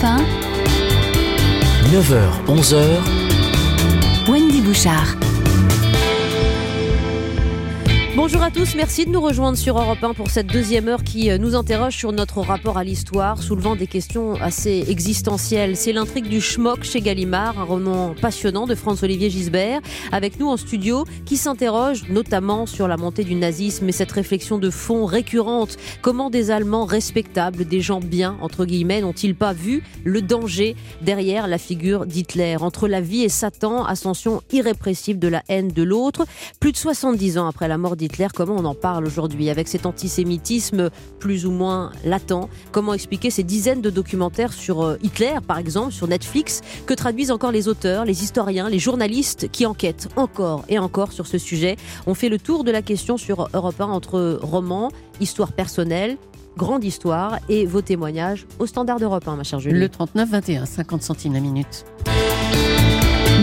Europe 1. 9h, 11h. Wendy Bouchard. Bonjour à tous, merci de nous rejoindre sur Europe 1 pour cette deuxième heure qui euh, nous interroge sur notre rapport à l'histoire, soulevant des questions assez existentielles. C'est l'intrigue du schmock chez Gallimard, un roman passionnant de François-Olivier Gisbert, avec nous en studio, qui s'interroge notamment sur la montée du nazisme et cette réflexion de fond récurrente. Comment des Allemands respectables, des gens bien, entre guillemets, n'ont-ils pas vu le danger derrière la figure d'Hitler? Entre la vie et Satan, ascension irrépressible de la haine de l'autre, plus de 70 ans après la mort d'Hitler, comment on en parle aujourd'hui avec cet antisémitisme plus ou moins latent? Comment expliquer ces dizaines de documentaires sur euh, Hitler, par exemple, sur Netflix, que traduisent encore les auteurs, les historiens, les journalistes qui enquêtent encore et encore sur ce sujet? On fait le tour de la question sur Europe 1 entre romans, histoire personnelle, grande histoire et vos témoignages au standard d'Europe 1, ma chère Julie. Le 39 21, 50 centimes la minute.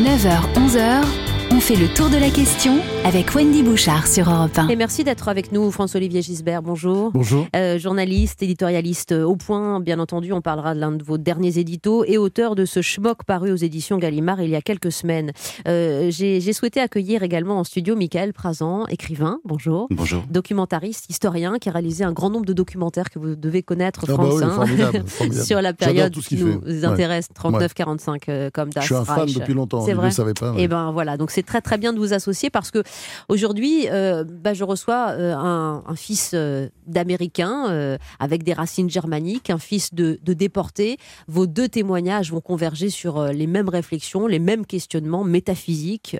9h, 11h. On fait le tour de la question avec Wendy Bouchard sur Europe 1. Et merci d'être avec nous, François-Olivier Gisbert. Bonjour. Bonjour. Euh, journaliste, éditorialiste au point, bien entendu, on parlera de l'un de vos derniers éditos et auteur de ce schmock paru aux éditions Gallimard il y a quelques semaines. Euh, J'ai souhaité accueillir également en studio Michael Prazan, écrivain. Bonjour. Bonjour. Documentariste, historien, qui a réalisé un grand nombre de documentaires que vous devez connaître, Ah bah France, oui, hein, formidable, formidable. sur la J'adore période tout ce qui qu'il nous fait. intéresse, 39-45, euh, comme Das Je suis un fan Reich. depuis longtemps, C'est vous vrai savez pas. Et ouais. ben voilà, donc c'est très très bien de vous associer parce que aujourd'hui, euh, bah, je reçois euh, un, fils euh, d'Américain avec des racines germaniques, un fils de, de déporté. Vos deux témoignages vont converger sur les mêmes réflexions, les mêmes questionnements métaphysiques,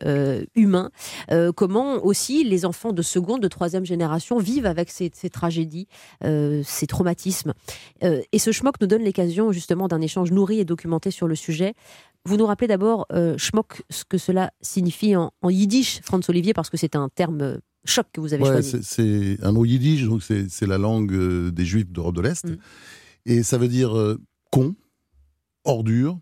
humains. Comment aussi les enfants de seconde, de troisième génération vivent avec ces, ces tragédies, ces traumatismes. Et ce schmock nous donne l'occasion justement d'un échange nourri et documenté sur le sujet. Vous nous rappelez d'abord, euh, schmock, ce que cela signifie en, en yiddish, Franz Olivier, parce que c'est un terme euh, choc que vous avez Ouais, choisi. c'est- un mot yiddish, donc c'est c'est la langue euh, des juifs d'Europe de l'Est. Mm. Et ça veut dire euh, con, ordure,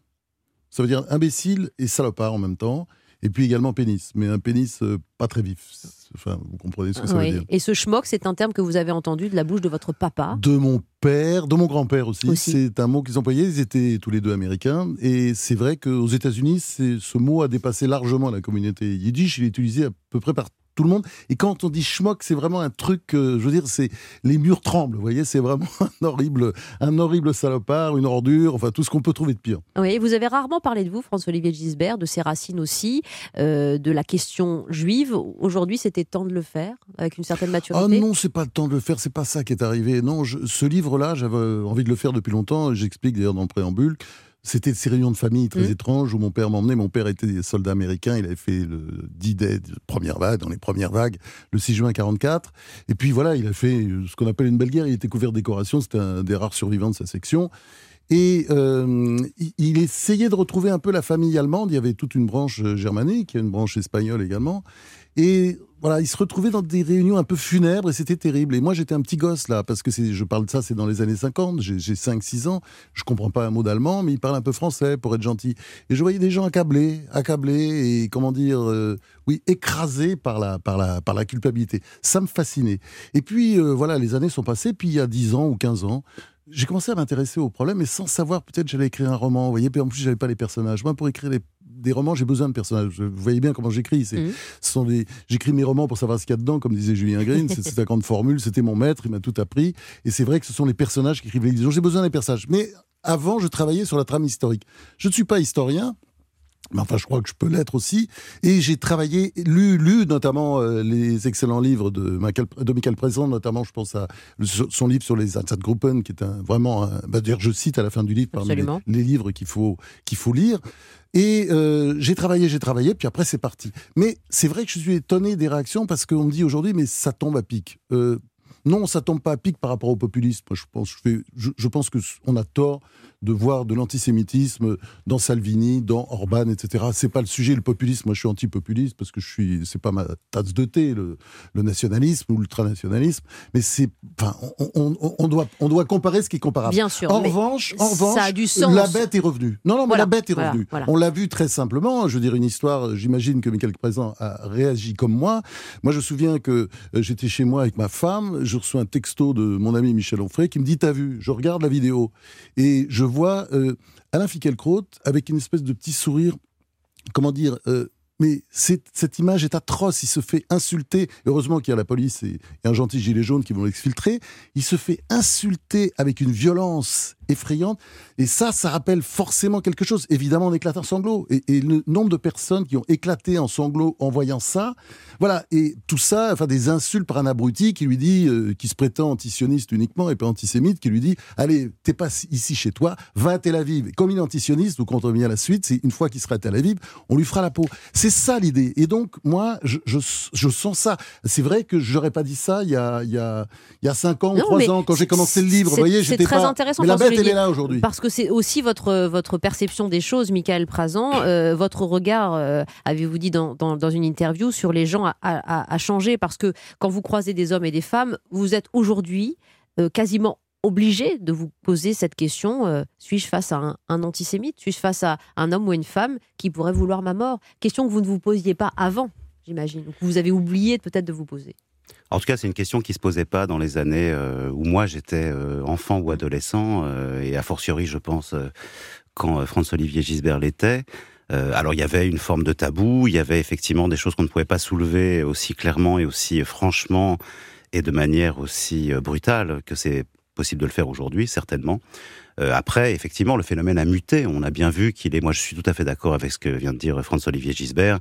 ça veut dire imbécile et salopard en même temps. Et puis également pénis, mais un pénis euh, pas très vif. Enfin, vous comprenez ce que ça Oui. veut dire. Et ce schmock, c'est un terme que vous avez entendu de la bouche de votre papa. De mon père, de mon grand-père aussi. Aussi. C'est un mot qu'ils employaient. Ils étaient tous les deux américains. Et c'est vrai qu'aux États-Unis, ce mot a dépassé largement la communauté yiddish. Il est utilisé à peu près par tout le monde. Et quand on dit schmock, c'est vraiment un truc, euh, je veux dire, c'est les murs tremblent. Vous voyez, c'est vraiment un horrible, un horrible salopard, une ordure, enfin tout ce qu'on peut trouver de pire. Oui, vous avez rarement parlé de vous, François-Olivier Gisbert, de ses racines aussi, euh, de la question juive. Aujourd'hui, c'était temps de le faire, avec une certaine Ah maturité? non, c'est pas le temps de le faire, c'est pas ça qui est arrivé. Non, je- ce livre-là, j'avais envie de le faire depuis longtemps. J'explique d'ailleurs dans le préambule. C'était ces réunions de famille très Mhm. étranges où mon père m'emmenait. Mon père était soldat américain. Il avait fait le D-Day, première vague, dans les premières vagues, le 6 juin 44. Et puis voilà, il a fait euh, ce qu'on appelle une belle guerre. Il était couvert de décorations. C'était un des rares survivants de sa section. Et euh, il- essayait de retrouver un peu la famille allemande. Il y avait toute une branche euh, germanique, une branche espagnole également. Et voilà, il se retrouvait dans des réunions un peu funèbres et c'était terrible. Et moi, j'étais un petit gosse là, parce que je parle de ça, c'est dans les années 50, j'ai j'ai 5-6 ans, je comprends pas un mot d'allemand, mais il parle un peu français pour être gentil. Et je voyais des gens accablés, accablés et comment dire, euh, oui, écrasés par la, par, la, par la culpabilité. Ça me fascinait. Et puis, euh, voilà, les années sont passées, puis il y a 10 ans ou 15 ans, j'ai commencé à m'intéresser au problème, mais sans savoir peut-être j'allais écrire un roman. Vous voyez, puis en plus, j'avais pas les personnages. Moi, pour écrire les- des romans, j'ai besoin de personnages. Vous voyez bien comment j'écris. C'est, Mhm. ce sont des, j'écris mes romans pour savoir ce qu'il y a dedans, comme disait Julien Green. C'est, la grande formule. C'était mon maître, il m'a tout appris. Et c'est vrai que ce sont les personnages qui écrivent les livres. J'ai besoin des personnages. Mais avant, je travaillais sur la trame historique. Je ne suis pas historien. Mais enfin, je crois que je peux l'être aussi. Et j'ai travaillé, lu, lu notamment euh, les excellents livres de Michael, de Michael notamment, je pense à son livre sur les Einsatzgruppen, qui est un, vraiment, un, bah, d'ailleurs, je cite à la fin du livre parmi les, livres qu'il faut, qu'il faut lire. Et euh, j'ai travaillé, j'ai travaillé, puis après c'est parti. Mais c'est vrai que je suis étonné des réactions parce qu'on me dit aujourd'hui, mais ça tombe à pic. Euh, non, ça tombe pas à pic par rapport au populisme. Je pense, je, fais- je, je pense que on a tort de voir de l'antisémitisme dans Salvini, dans Orban, etc. C'est pas le sujet, le populisme. Moi, je suis anti-populiste parce que je suis, c'est pas ma tasse de thé, le, le nationalisme ou l'ultranationalisme. Mais c'est, enfin, on, on- on- on doit, on doit comparer ce qui est comparable. Bien sûr. En revanche, en ça revanche, a du sens. la bête est revenue. Non, non, mais Voilà, la bête est revenue. voilà. On l'a vu très simplement. Je veux dire une histoire. J'imagine que Michael Présent a réagi comme moi. Moi, je me souviens que euh, j'étais chez moi avec ma femme. je reçois un texto de mon ami Michel Onfray qui me dit T'as vu Je regarde la vidéo et je vois euh, Alain Finkielkraut avec une espèce de petit sourire, comment dire, euh, mais cette image est atroce. Il se fait insulter. Heureusement qu'il y a la police et, un gentil gilet jaune qui vont l'exfiltrer. Il se fait insulter avec une violence effrayante. Et ça, ça rappelle forcément quelque chose. Évidemment, on éclate en sanglots. Et, le nombre de personnes qui ont éclaté en sanglots en voyant ça, voilà. Et tout ça, enfin, des insultes par un abruti qui lui dit, euh, qui se prétend antisioniste uniquement et pas antisémite, qui lui dit, allez, t'es pas ici chez toi, va à Tel Aviv. comme il est antisioniste, vous comprenez bien la suite, c'est une fois qu'il sera à Tel Aviv, on lui fera la peau. C'est ça l'idée. Et donc, moi, je, je, sens ça. C'est vrai que j'aurais pas dit ça il y a, il y a, il y a cinq ans ou trois ans, quand j'ai commencé le livre. Vous voyez, j'étais très intéressant. Mais la bête, elle est là aujourd'hui. Parce que c'est aussi votre, votre perception des choses, Michael Prazan. Euh, votre regard, euh, avez-vous dit dans, dans, une interview, sur les gens a, changé. Parce que quand vous croisez des hommes et des femmes, vous êtes aujourd'hui euh, quasiment obligé de vous poser cette question suis-je face à un, antisémite? Suis-je face à un homme ou une femme qui pourrait vouloir ma mort? Question que vous ne vous posiez pas avant, j'imagine, que vous avez oublié peut-être de vous poser. En tout cas, c'est une question qui se posait pas dans les années euh, où moi j'étais euh, enfant ou adolescent, euh, et a fortiori, je pense, quand François-Olivier Gisbert l'était. alors il y avait une forme de tabou, il y avait effectivement des choses qu'on ne pouvait pas soulever aussi clairement et aussi franchement et de manière aussi brutale que c'est possible de le faire aujourd'hui, certainement. Euh, après, effectivement, le phénomène a muté. On a bien vu qu'il est. Moi, je suis tout à fait d'accord avec ce que vient de dire François-Olivier Gisbert.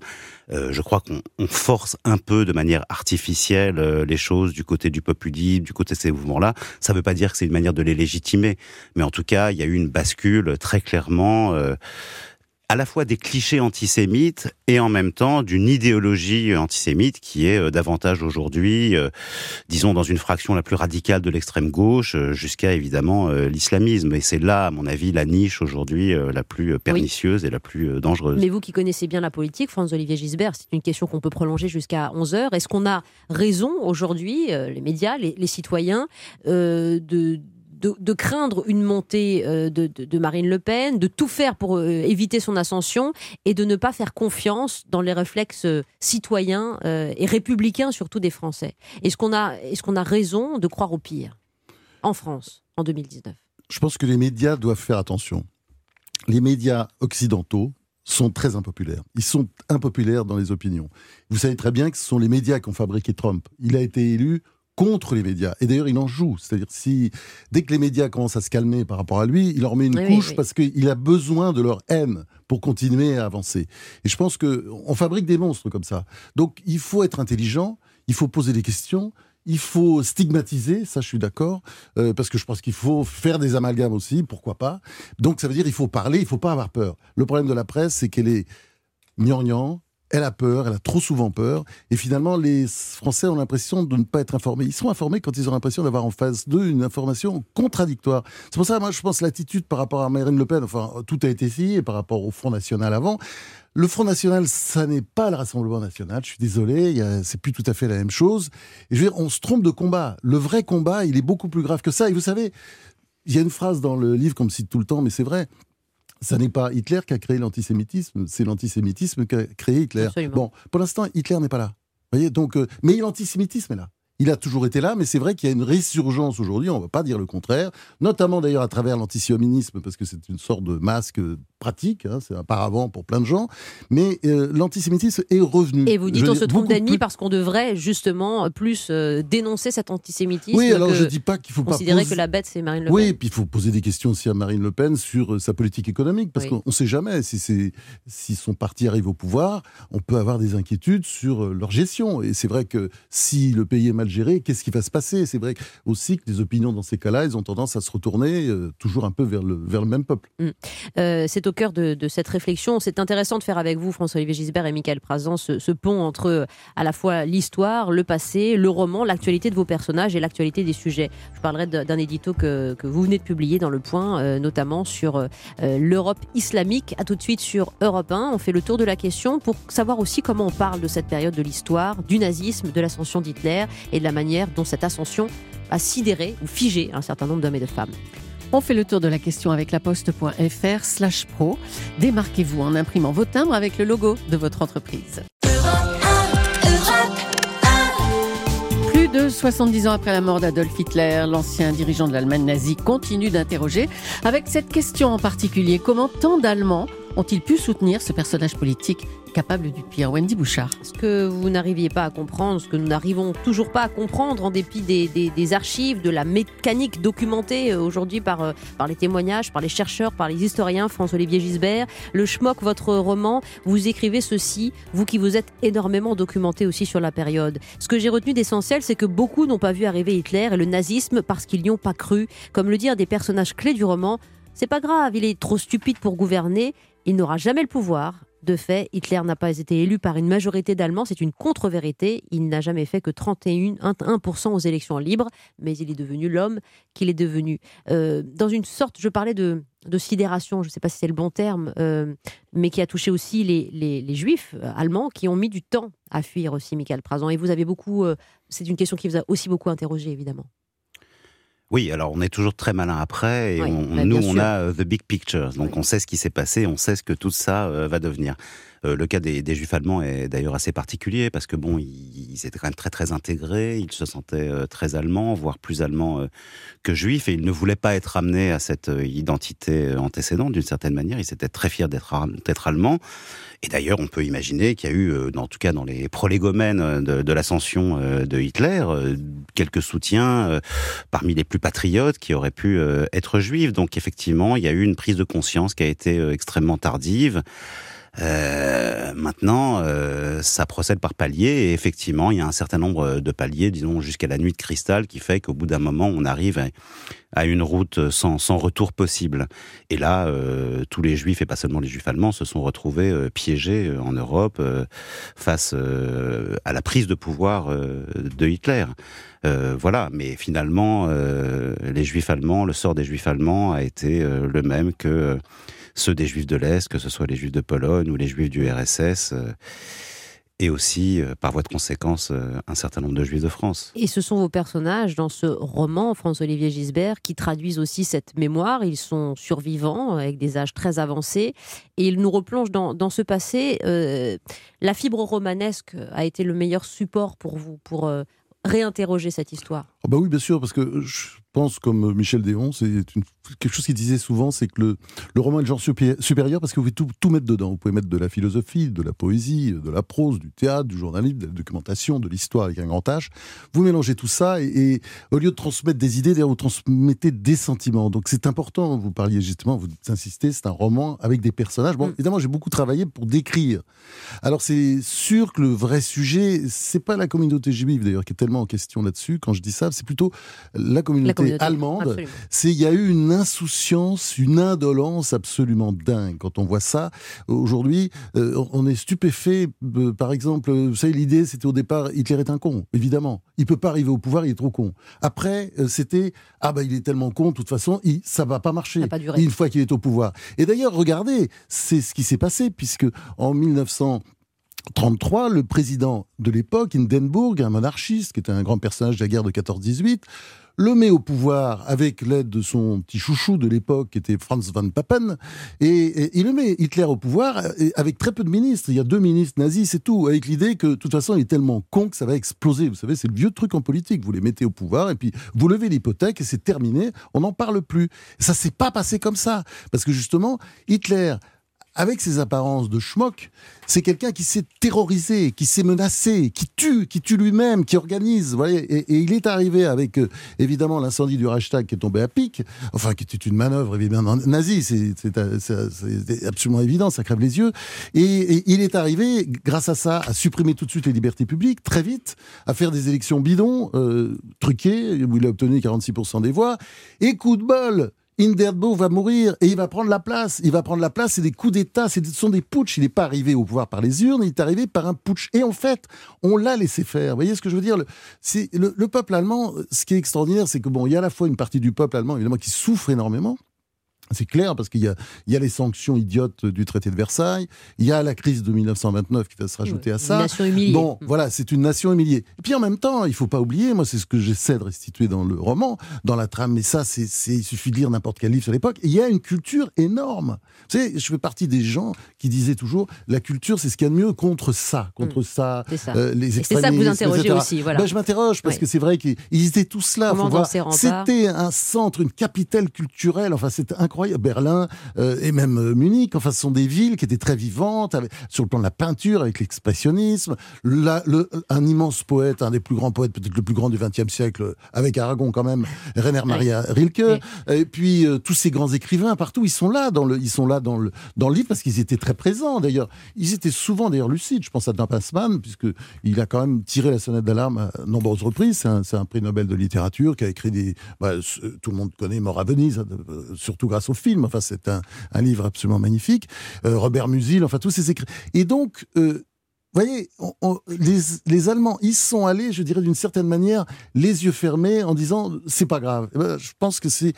Euh, je crois qu'on force un peu de manière artificielle euh, les choses du côté du libre, du côté de ces mouvements-là. Ça ne veut pas dire que c'est une manière de les légitimer, mais en tout cas, il y a eu une bascule très clairement à la fois des clichés antisémites et en même temps d'une idéologie antisémite qui est euh, davantage aujourd'hui, euh, disons, dans une fraction la plus radicale de l'extrême gauche, euh, jusqu'à évidemment l'islamisme. Et c'est là, à mon avis, la niche aujourd'hui la plus pernicieuse et la plus dangereuse. Mais vous qui connaissez bien la politique, François-Olivier Gisbert, c'est une question qu'on peut prolonger jusqu'à 11h. Est-ce qu'on a raison aujourd'hui, les médias, les, les citoyens, de de, craindre une montée euh, de, Marine Le Pen, de tout faire pour euh, éviter son ascension et de ne pas faire confiance dans les réflexes euh, citoyens et républicains surtout des Français. Est-ce qu'on a, est qu'on a raison de croire au pire en France en 2019 Je pense que les médias doivent faire attention. Les médias occidentaux sont très impopulaires. Ils sont impopulaires dans les opinions. Vous savez très bien que ce sont les médias qui ont fabriqué Trump. Il a été élu contre les médias. Et d'ailleurs, il en joue. C'est-à-dire, si dès que les médias commencent à se calmer par rapport à lui, il leur met une couche parce qu'il a besoin de leur haine pour continuer à avancer. Et je pense que on fabrique des monstres comme ça. Donc, il faut être intelligent, il faut poser des questions. Il faut stigmatiser, ça je suis d'accord, euh, parce que je pense qu'il faut faire des amalgames aussi, pourquoi pas. Donc ça veut dire il faut parler, il faut pas avoir peur. Le problème de la presse, c'est qu'elle est gnangnan, elle a peur, elle a trop souvent peur. Et finalement, les Français ont l'impression de ne pas être informés. Ils sont informés quand ils ont l'impression d'avoir en face d'eux une information contradictoire. C'est pour ça, moi, je pense l'attitude par rapport à Marine Le Pen, enfin, tout a été essayé par rapport au Front National avant. Le Front National, ça n'est pas le Rassemblement National. Je suis désolé, c'est plus tout à fait la même chose. Et je veux dire, on se trompe de combat. Le vrai combat, il est beaucoup plus grave que ça. Et vous savez, il y a une phrase dans le livre qu'on me cite tout le temps, mais c'est vrai ça n'est pas Hitler qui a créé l'antisémitisme, c'est l'antisémitisme qui a créé Hitler. Bon, pour l'instant, Hitler n'est pas là. Voyez, donc, euh, mais l'antisémitisme est là. Il a toujours été là, mais c'est vrai qu'il y a une résurgence aujourd'hui, on ne va pas dire le contraire, notamment d'ailleurs à travers l'antisionisme, parce que c'est une sorte de masque pratique, hein, c'est un paravent pour plein de gens, mais euh, l'antisémitisme est revenu. Et vous dites on se trompe d'ennemi parce qu'on devrait justement plus euh, dénoncer cet antisémitisme. Oui, alors je dis pas qu'il faut considérer pas que la bête c'est Marine Le Pen. Oui, puis il faut poser des questions aussi à Marine Le Pen sur euh, sa politique économique, parce qu'on ne sait jamais si, si son parti arrive au pouvoir, on peut avoir des inquiétudes sur leur gestion. Et c'est vrai que si le pays est mal gérer, qu'est-ce qui va se passer? C'est vrai aussi que les opinions dans ces cas-là, elles ont tendance à se retourner euh, toujours un peu vers le, vers le même peuple. Mm. Euh, au cœur de, cette réflexion. C'est intéressant de faire avec vous, François-Olivier Gisbert et Michael Prazan, ce, pont entre euh, à la fois l'histoire, le passé, le roman, l'actualité de vos personnages et l'actualité des sujets. Je parlerai d'un édito que, vous venez de publier dans Le Point, notamment sur l'Europe islamique. À tout de suite sur Europe 1. On fait le tour de la question pour savoir aussi comment on parle de cette période de l'histoire, du nazisme, de l'ascension d'Hitler et de la manière dont cette ascension a sidéré ou figé un certain nombre d'hommes et de femmes. On fait le tour de la question avec laposte.fr slash pro. Démarquez-vous en imprimant vos timbres avec le logo de votre entreprise de 70 ans après la mort d'Adolf Hitler, l'ancien dirigeant de l'Allemagne nazie continue d'interroger avec cette question en particulier. Comment tant d'Allemands ont-ils pu soutenir ce personnage politique capable du pire? Wendy Bouchard. Ce que vous n'arriviez pas à comprendre, ce que nous n'arrivons toujours pas à comprendre en dépit des, archives, de la mécanique documentée euh, aujourd'hui par, euh, par les témoignages, par les chercheurs, par les historiens, François-Olivier Gisbert. Le Schmock, votre roman, vous écrivez ceci, vous qui vous êtes énormément documenté aussi sur la période. Ce que j'ai retenu d'essentiel, c'est que beaucoup n'ont pas vu arriver Hitler et le nazisme parce qu'ils n'y ont pas cru. Comme le dire des personnages clés du roman, c'est pas grave, il est trop stupide pour gouverner, il n'aura jamais le pouvoir. De fait, Hitler n'a pas été élu par une majorité d'Allemands, c'est une contre-vérité. Il n'a jamais fait que 31, 1% aux élections libres, mais il est devenu l'homme qu'il est devenu. Euh, dans une sorte, je parlais de, sidération, je ne sais pas si c'est le bon terme, euh, mais qui a touché aussi les, juifs euh, allemands qui ont mis du temps à fuir aussi, Michael Prazan. Et vous avez beaucoup, c'est une question qui vous a aussi beaucoup interrogé, évidemment. Oui, alors on est toujours très malin après, et bah, nous on a euh, the big picture, donc on sait ce qui s'est passé, on sait ce que tout ça euh, va devenir. Euh, le cas des, des, Juifs allemands est d'ailleurs assez particulier parce que bon, ils, étaient quand même très très intégrés, ils se sentaient très allemands, voire plus allemands que juifs, et ils ne voulaient pas être amenés à cette identité antécédente d'une certaine manière. Ils étaient très fiers d'être allemands. Et d'ailleurs, on peut imaginer qu'il y a eu, en tout cas dans les prolégomènes de, de l'ascension de Hitler, quelques soutiens parmi les plus patriotes qui auraient pu être juifs. Donc effectivement, il y a eu une prise de conscience qui a été extrêmement tardive. Euh, maintenant, euh, ça procède par paliers et effectivement, il y a un certain nombre de paliers, disons jusqu'à la nuit de cristal, qui fait qu'au bout d'un moment, on arrive à, une route sans, sans, retour possible. Et là, euh, tous les juifs, et pas seulement les juifs allemands, se sont retrouvés euh, piégés euh, en Europe face à la prise de pouvoir de Hitler. voilà, mais finalement, les juifs allemands, le sort des juifs allemands a été le même que ceux des Juifs de l'Est, que ce soit les Juifs de Pologne ou les Juifs du RSS euh, et aussi, euh, par voie de conséquence, euh, un certain nombre de Juifs de France. Et ce sont vos personnages dans ce roman, François-Olivier Gisbert, qui traduisent aussi cette mémoire. Ils sont survivants, avec des âges très avancés, et ils nous replongent dans, dans ce passé. la fibre romanesque a été le meilleur support pour vous, pour réinterroger cette histoire. Oh bah oui, bien sûr, parce que je pense, comme Michel Déon, c'est quelque chose qu'il disait souvent, c'est que le, le, roman est le genre supérieur parce que vous pouvez tout, tout, mettre dedans. Vous pouvez mettre de la philosophie, de la poésie, de la prose, du théâtre, du journalisme, de la documentation, de l'histoire avec un grand H. Vous mélangez tout ça et, au lieu de transmettre des idées, vous transmettez des sentiments. Donc c'est important, vous parliez justement, vous insistez, c'est un roman avec des personnages. Bon, mm. évidemment, j'ai beaucoup travaillé pour décrire. Alors c'est sûr que le vrai sujet, c'est pas la communauté juive d'ailleurs qui est tellement en question là-dessus. Quand je dis ça, c'est plutôt la communauté, allemande. C'est il y a eu une insouciance, une indolence absolument dingue. Quand on voit ça, aujourd'hui, euh, on est stupéfait. Euh, par exemple, vous savez, l'idée, c'était au départ, Hitler est un con, évidemment. Il peut pas arriver au pouvoir, il est trop con. Après, euh, c'était, ah bah il est tellement con, de toute façon, il, ça va pas marcher. une fois qu'il est au pouvoir. Et d'ailleurs, regardez, c'est ce qui s'est passé, puisque en 1933, le président de l'époque, Hindenburg, un monarchiste qui était un grand personnage de la guerre de 14-18, le met au pouvoir avec l'aide de son petit chouchou de l'époque, qui était Franz von Papen, et, il le met Hitler au pouvoir avec très peu de ministres. Il y a deux ministres nazis, c'est tout, avec l'idée que de toute façon, il est tellement con que ça va exploser. Vous savez, c'est le vieux truc en politique. Vous les mettez au pouvoir et puis vous levez l'hypothèque et c'est terminé. On n'en parle plus. Ça s'est pas passé comme ça, parce que justement, Hitler avec ses apparences de schmock, c'est quelqu'un qui s'est terrorisé, qui s'est menacé, qui tue, qui tue lui-même, qui organise. Voyez et, il est arrivé avec, euh, évidemment, l'incendie du Reichstag qui est tombé à pic, enfin, qui était une manœuvre, évidemment, nazie, c'est absolument évident, ça crève les yeux. Et, il est arrivé, grâce à ça, à supprimer tout de suite les libertés publiques, très vite, à faire des élections bidons, euh, truquées, où il a obtenu 46% des voix. Et coup de bol Hindenburg va mourir et il va prendre la place. Il va prendre la place, c'est des coups d'État, ce sont des putsch. Il n'est pas arrivé au pouvoir par les urnes, il est arrivé par un putsch. Et en fait, on l'a laissé faire. Vous voyez ce que je veux dire? Le, le, le peuple allemand, ce qui est extraordinaire, c'est que bon, il y a à la fois une partie du peuple allemand, évidemment, qui souffre énormément, C'est clair parce qu'il y a, il y a les sanctions idiotes du traité de Versailles, il y a la crise de 1929 qui va se rajouter à ça. Une nation humiliée. Bon, voilà, c'est une nation humiliée. Et puis en même temps, il faut pas oublier, moi c'est ce que j'essaie de restituer dans le roman, dans la trame, mais ça, c'est, c'est il suffit de lire n'importe quel livre sur l'époque. Il y a une culture énorme. Vous savez, je fais partie des gens qui disaient toujours, la culture, c'est ce qu'il y a de mieux contre ça, contre Mm. ça, C'est ça. euh, les Et c'est ça que vous interrogez etc. aussi, voilà. Ben, je m'interroge parce Oui. que c'est vrai qu'ils ils étaient tous là. Comment voir. C'était un centre, une capitale culturelle. Enfin, c'était incroyable. Berlin euh, et même euh, Munich. Enfin, ce sont des villes qui étaient très vivantes avec- sur le plan de la peinture, avec l'expressionnisme. Le- un immense poète, un des plus grands poètes, peut-être le plus grand du XXe siècle, avec Aragon quand même, Rainer Maria Rilke. Et puis euh, tous ces grands écrivains partout, ils sont là dans le, ils sont là dans le dans le livre parce qu'ils étaient très présents. D'ailleurs, ils étaient souvent d'ailleurs lucides. Je pense à Dan Passman puisque il a quand même tiré la sonnette d'alarme à nombreuses reprises. C'est un, prix Nobel de littérature qui a écrit des. bah, tout le monde connaît Mort à Venise, euh, surtout grâce au film. Enfin, c'est un, livre absolument magnifique. Euh, Robert Musil, enfin tous ces écrits. Et donc. Euh, vous voyez, les, les Allemands, ils sont allés, je dirais d'une certaine manière, les yeux fermés en disant c'est pas grave. Eh ben, je pense que c'est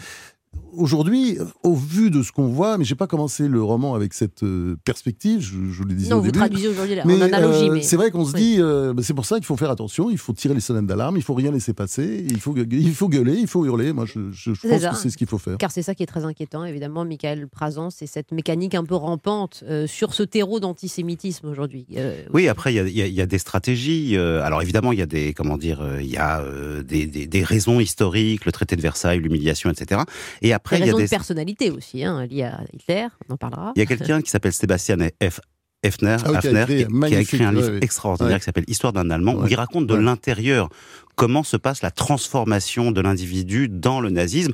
aujourd'hui, au vu de ce qu'on voit, mais j'ai pas commencé le roman avec cette euh, perspective, je, je vous le disais Non, au vous début. traduisez aujourd'hui Mais en analogie. euh, mais... c'est vrai qu'on se Oui. dit, euh, bah, c'est pour ça qu'il faut faire attention, il faut tirer les sonnettes d'alarme, il faut rien laisser passer, il faut, il faut gueuler, il faut hurler. Moi, je, je- je C'est pense ça. que c'est ce qu'il faut faire. Car c'est ça qui est très inquiétant, évidemment, Michael Prazan, c'est cette mécanique un peu rampante euh, sur ce terreau d'antisémitisme aujourd'hui. Euh, Oui, après il y a, il y a- il y a des stratégies. euh, alors évidemment, il y a des comment dire, euh, il y a euh, des, des- des raisons historiques, le traité de Versailles, l'humiliation, etc. Et après des il y a raisons des de personnalité aussi, hein, liées à Hitler, on en parlera. il y a quelqu'un qui s'appelle Sébastien F. Hefner, Ah oui, qui a Hafner, écrit qui, a écrit un livre ouais, extraordinaire Ouais. qui s'appelle Histoire d'un Allemand, où il raconte de Ouais. l'intérieur comment se passe la transformation de l'individu dans le nazisme.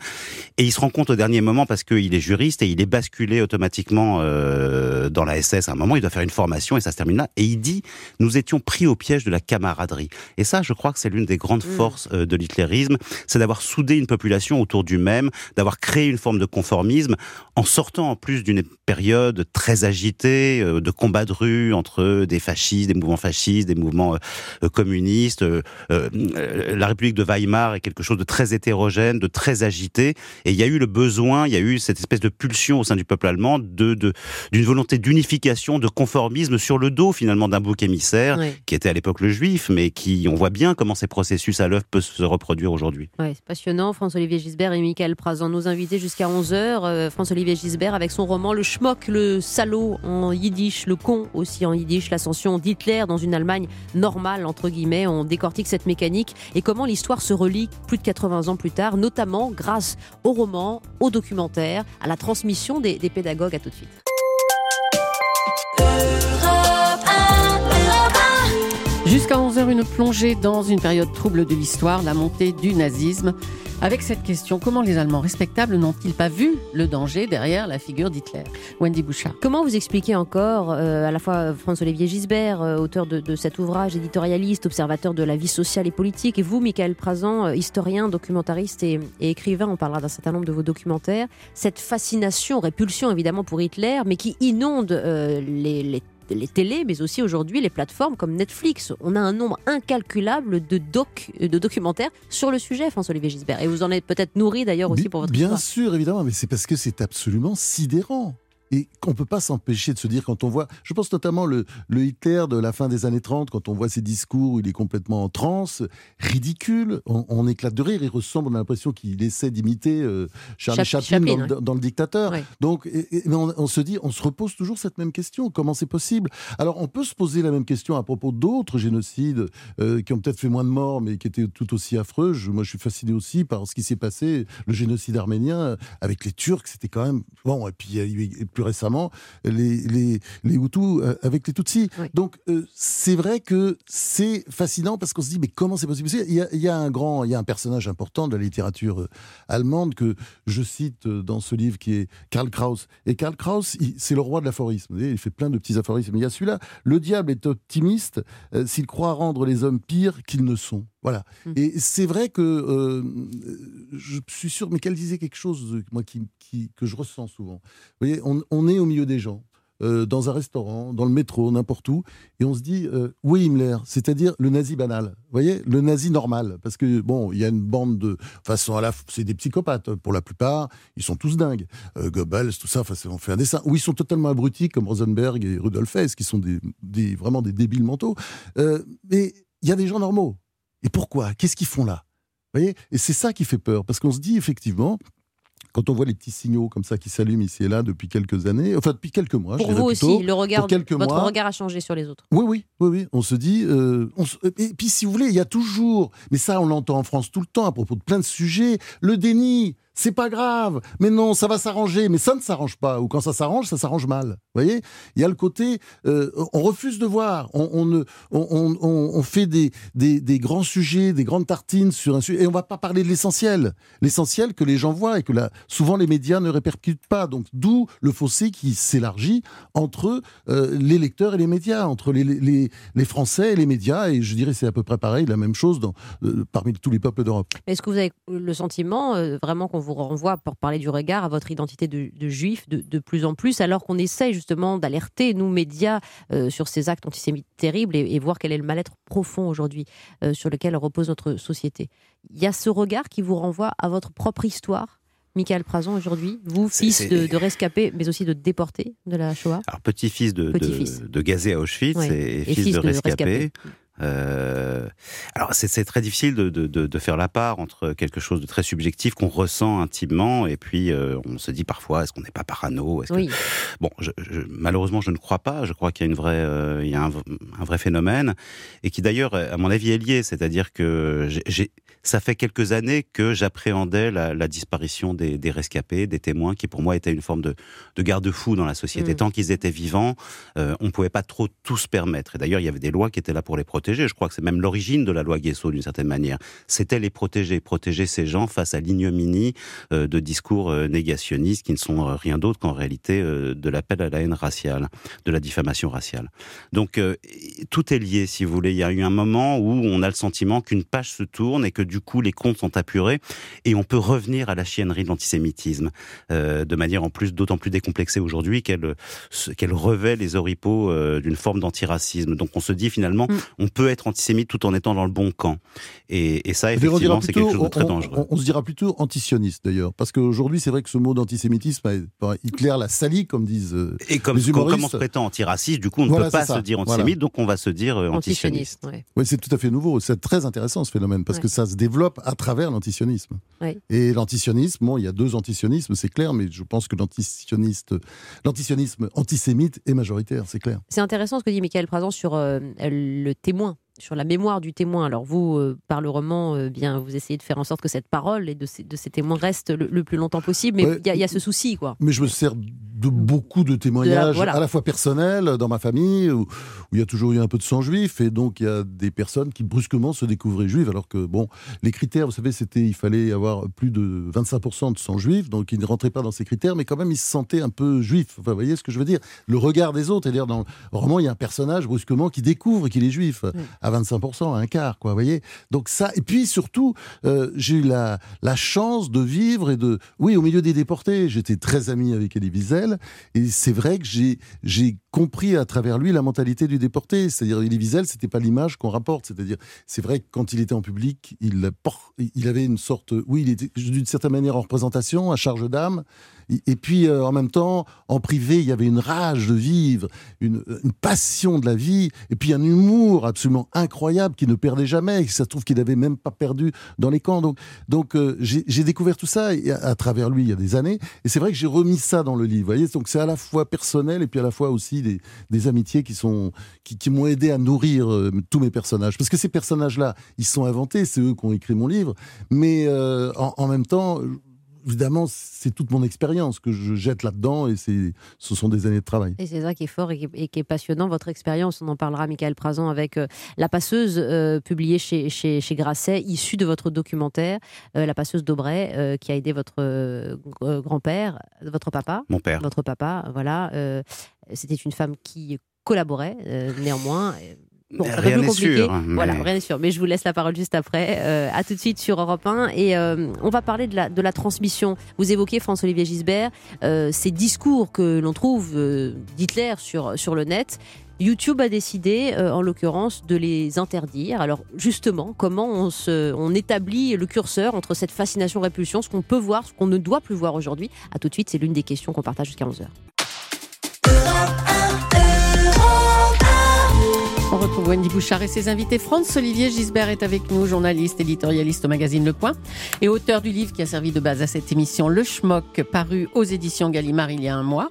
Et il se rend compte au dernier moment, parce qu'il est juriste, et il est basculé automatiquement euh, dans la SS. À un moment, il doit faire une formation, et ça se termine là. Et il dit, nous étions pris au piège de la camaraderie. Et ça, je crois que c'est l'une des grandes Mm. forces euh, de l'hitlérisme, c'est d'avoir soudé une population autour du même, d'avoir créé une forme de conformisme, en sortant en plus d'une période très agitée, euh, de combats de rue entre des fascistes, des mouvements fascistes, des mouvements euh, euh, communistes. Euh, euh, la République de Weimar est quelque chose de très hétérogène, de très agité. Et il y a eu le besoin, il y a eu cette espèce de pulsion au sein du peuple allemand de d'une volonté d'unification, de conformisme sur le dos finalement d'un bouc émissaire qui était à l'époque le juif, mais qui, on voit bien comment ces processus à l'œuvre peuvent se reproduire aujourd'hui. ouais, c'est passionnant. François-Olivier Gisbert et Michael Prazan, nos invités jusqu'à 11h. François-Olivier Gisbert avec son roman Le Schmock, le salaud en yiddish, le aussi en yiddish, l'ascension d'Hitler dans une Allemagne normale, entre guillemets. On décortique cette mécanique et comment l'histoire se relie plus de 80 ans plus tard, notamment grâce au roman, au documentaire, à la transmission des, des pédagogues. À tout de suite. Jusqu'à 11h, une plongée dans une période trouble de l'histoire, la montée du nazisme. Avec cette question, comment les Allemands respectables n'ont-ils pas vu le danger derrière la figure d'Hitler? Wendy Bouchard. Comment vous expliquez encore, euh, à la fois François-Olivier Gisbert, euh, auteur de, cet ouvrage, éditorialiste, observateur de la vie sociale et politique, et vous, Michael Prazan, euh, historien, documentariste et, et écrivain, on parlera d'un certain nombre de vos documentaires, cette fascination, répulsion évidemment pour Hitler, mais qui inonde les, les les télés, mais aussi aujourd'hui les plateformes comme Netflix. On a un nombre incalculable de, doc, de documentaires sur le sujet, François-Olivier Gisbert. Et vous en êtes peut-être nourri d'ailleurs aussi pour votre Bien histoire. sûr, évidemment, mais c'est parce que c'est absolument sidérant. Et qu'on ne peut pas s'empêcher de se dire quand on voit, je pense notamment le, le Hitler de la fin des années 30, quand on voit ses discours où il est complètement en transe, ridicule, on, on éclate de rire, il ressemble, on a l'impression qu'il essaie d'imiter euh, Charlie Chap- Chaplin, Chaplin, dans, le- dans Le Dictateur. Ouais. Donc, et- et- mais on, on se dit, on se repose toujours cette même question, comment c'est possible? Alors, on peut se poser la même question à propos d'autres génocides euh, qui ont peut-être fait moins de morts, mais qui étaient tout aussi affreux. Je- moi, je suis fasciné aussi par ce qui s'est passé, le génocide arménien euh, avec les Turcs, c'était quand même bon. Et puis, il y a eu plus récemment, les les, les Hutus euh, avec les Tutsis. Oui. Donc, euh, c'est vrai que c'est fascinant parce qu'on se dit, mais comment c'est possible? Il y, a, il y a un grand, il y a un personnage important de la littérature euh, allemande que je cite dans ce livre qui est Karl Kraus. Et Karl Kraus, c'est le roi de l'aphorisme. Il fait plein de petits aphorismes. Mais il y a celui-là. Le diable est optimiste euh, s'il croit rendre les hommes pires qu'ils ne sont. Voilà. Mm. Et c'est vrai que euh, je suis sûr, mais qu'elle disait quelque chose, euh, moi, qui, qui- que je ressens souvent. Vous voyez, on, on est au milieu des gens. euh, dans un restaurant, dans le métro, n'importe où, et on se dit euh, oui Himmler, c'est-à-dire le nazi banal. Vous voyez, le nazi normal, parce que bon, il y a une bande de façon à la, c'est des psychopathes pour la plupart, ils sont tous dingues. Goebbels, tout ça, on fait un dessin. Ou ils sont totalement abrutis comme Rosenberg et Rudolf Hess, qui sont des, des vraiment des débiles mentaux. mais il y a des gens normaux. Et pourquoi? Qu'est-ce qu'ils font là? Vous voyez? Et c'est ça qui fait peur, parce qu'on se dit effectivement, quand on voit les petits signaux comme ça qui s'allument ici et là depuis quelques années, enfin depuis quelques mois. Pour vous aussi, le regard, votre regard a changé sur les autres. Oui, oui, oui, oui. On se dit, euh, et puis si vous voulez, il y a toujours, mais ça on l'entend en France tout le temps à propos de plein de sujets, le déni c'est pas grave, mais non, ça va s'arranger, mais ça ne s'arrange pas, ou quand ça s'arrange, ça s'arrange mal. Vous voyez? Il y a le côté, euh, on refuse de voir, on, on, on, on fait des, des, des, grands sujets, des grandes tartines sur un sujet, et on va pas parler de l'essentiel. L'essentiel que les gens voient et que là, souvent les médias ne répercutent pas. Donc d'où le fossé qui s'élargit entre euh, les lecteurs et les médias, entre les, les, les, Français et les médias, et je dirais c'est à peu près pareil, la même chose dans, euh, parmi tous les peuples d'Europe. Est-ce que vous avez le sentiment vraiment qu'on vous renvoie, pour parler du regard, à votre identité de, juif de, plus en plus, alors qu'on essaye justement d'alerter, nous, médias, euh, sur ces actes antisémites terribles et, voir quel est le mal-être profond aujourd'hui euh, sur lequel repose notre société. Il y a ce regard qui vous renvoie à votre propre histoire Michael Prazon aujourd'hui, vous, fils de, de, rescapé, mais aussi de déporté de la Shoah Alors, petit-fils de, de, gazé à Auschwitz et, fils, de, rescapé. Euh, alors c'est très difficile de, de, de, faire la part entre quelque chose de très subjectif qu'on ressent intimement et puis euh, on se dit parfois est-ce qu'on n'est pas parano est oui. que... Bon, je, je, malheureusement je ne crois pas. Je crois qu'il y a une vraie, euh, il y a un, un, vrai phénomène et qui d'ailleurs à mon avis est lié, c'est-à-dire que j'ai ça fait quelques années que j'appréhendais la, la, disparition des, des, rescapés, des témoins, qui pour moi était une forme de, de garde-fou dans la société. Mm. Tant qu'ils étaient vivants, on ne pouvait pas trop tout se permettre. Et d'ailleurs, il y avait des lois qui étaient là pour les protéger. Je crois que c'est même l'origine de la loi Guesso, d'une certaine manière. C'était les protéger, protéger ces gens face à l'ignominie euh, de discours euh, négationnistes qui ne sont euh, rien d'autre qu'en réalité de l'appel à la haine raciale, de la diffamation raciale. Donc, tout est lié, si vous voulez. Il y a eu un moment où on a le sentiment qu'une page se tourne et que du coup les comptes sont apurés et on peut revenir à la chiennerie de l'antisémitisme de manière en plus d'autant plus décomplexée aujourd'hui qu'elle qu'elle revêt les oripeaux d'une forme d'antiracisme. Donc on se dit finalement mm. on peut être antisémite tout en étant dans le bon camp. Et, et ça effectivement c'est quelque chose de très dangereux. On, se dira plutôt antisioniste d'ailleurs parce qu'aujourd'hui c'est vrai que ce mot d'antisémitisme Hitler l'a sali comme disent euh, et comme, les humoristes. comme on se prétend antiraciste du coup on ne peut pas se dire antisémite donc on va se dire antisioniste. Oui c'est tout à fait nouveau c'est très intéressant ce phénomène parce que ça se développe à travers l'antisionisme. Et l'antisionisme, bon, il y a deux antisionismes, c'est clair, mais je pense que l'antisionisme antisémite est majoritaire, c'est clair. C'est intéressant ce que dit Michael Prazan sur euh, le témoin sur la mémoire du témoin. Alors vous, euh, par le roman, euh, bien, vous essayez de faire en sorte que cette parole et de ces, de ces témoins restent le, plus longtemps possible, mais il y, a ce souci, quoi. Mais je me sers de beaucoup de témoignages, à la fois personnels, dans ma famille, où, il y a toujours eu un peu de sang juif, et donc il y a des personnes qui brusquement se découvraient juives, alors que, bon, les critères, vous savez, c'était, il fallait avoir plus de 25% de sang juif, donc ils ne rentraient pas dans ces critères, mais quand même, ils se sentaient un peu juifs. Enfin, vous voyez ce que je veux dire? Le regard des autres, c'est-à-dire, dans le roman, il y a un personnage, brusquement, qui découvre qu'il est juif. 25%, un quart, quoi, vous voyez. Donc ça, et puis surtout, euh, j'ai eu la, la chance de vivre et de, oui, au milieu des déportés, j'étais très ami avec Elie Wiesel, et c'est vrai que j'ai, j'ai compris à travers lui la mentalité du déporté, c'est-à-dire Elie Wiesel, c'était pas l'image qu'on rapporte, c'est-à-dire, c'est vrai que quand il était en public, il, il avait une sorte, oui, il était d'une certaine manière en représentation, à charge d'âme, et puis, euh, en même temps, en privé, il y avait une rage de vivre, une, passion de la vie, et puis un humour absolument incroyable qui ne perdait jamais. Et ça se trouve qu'il n'avait même pas perdu dans les camps. Donc, donc euh, j'ai découvert tout ça à, travers lui il y a des années. Et c'est vrai que j'ai remis ça dans le livre. Voyez donc c'est à la fois personnel et puis à la fois aussi des, amitiés qui sont m'ont aidé à nourrir euh, tous mes personnages. Parce que ces personnages-là, ils sont inventés, c'est eux qui ont écrit mon livre. Mais en, en même temps, évidemment, c'est toute mon expérience que je jette là-dedans et ce sont des années de travail. Et c'est ça qui est fort et qui, est, passionnant, votre expérience. On en parlera, Michael Prazan, avec euh, La Passeuse, euh, publiée chez, chez, chez, Grasset, issue de votre documentaire, euh, La Passeuse d'Aubray, qui a aidé votre grand-père, votre papa. Mon père. Votre papa, voilà. C'était une femme qui collaborait néanmoins Bon, peu Rien n'est compliqué. sûr, mais- Voilà, rien n'est sûr. Mais je vous laisse la parole juste après. Euh, à tout de suite sur Europe 1. Et euh, on va parler de la, de la transmission. Vous évoquez François-Olivier Gisbert, euh, ces discours que l'on trouve euh, d'Hitler sur, sur le net. YouTube a décidé, euh, en l'occurrence, de les interdire. Alors justement, comment on, se, on établit le curseur entre cette fascination-répulsion, ce qu'on peut voir, ce qu'on ne doit plus voir aujourd'hui? À tout de suite, c'est l'une des questions qu'on partage jusqu'à 11h. On retrouve Wendy Bouchard et ses invités. France Olivier Gisbert est avec nous, journaliste, éditorialiste au magazine Le Point et auteur du livre qui a servi de base à cette émission, Le Schmock, paru aux éditions Gallimard il y a un mois.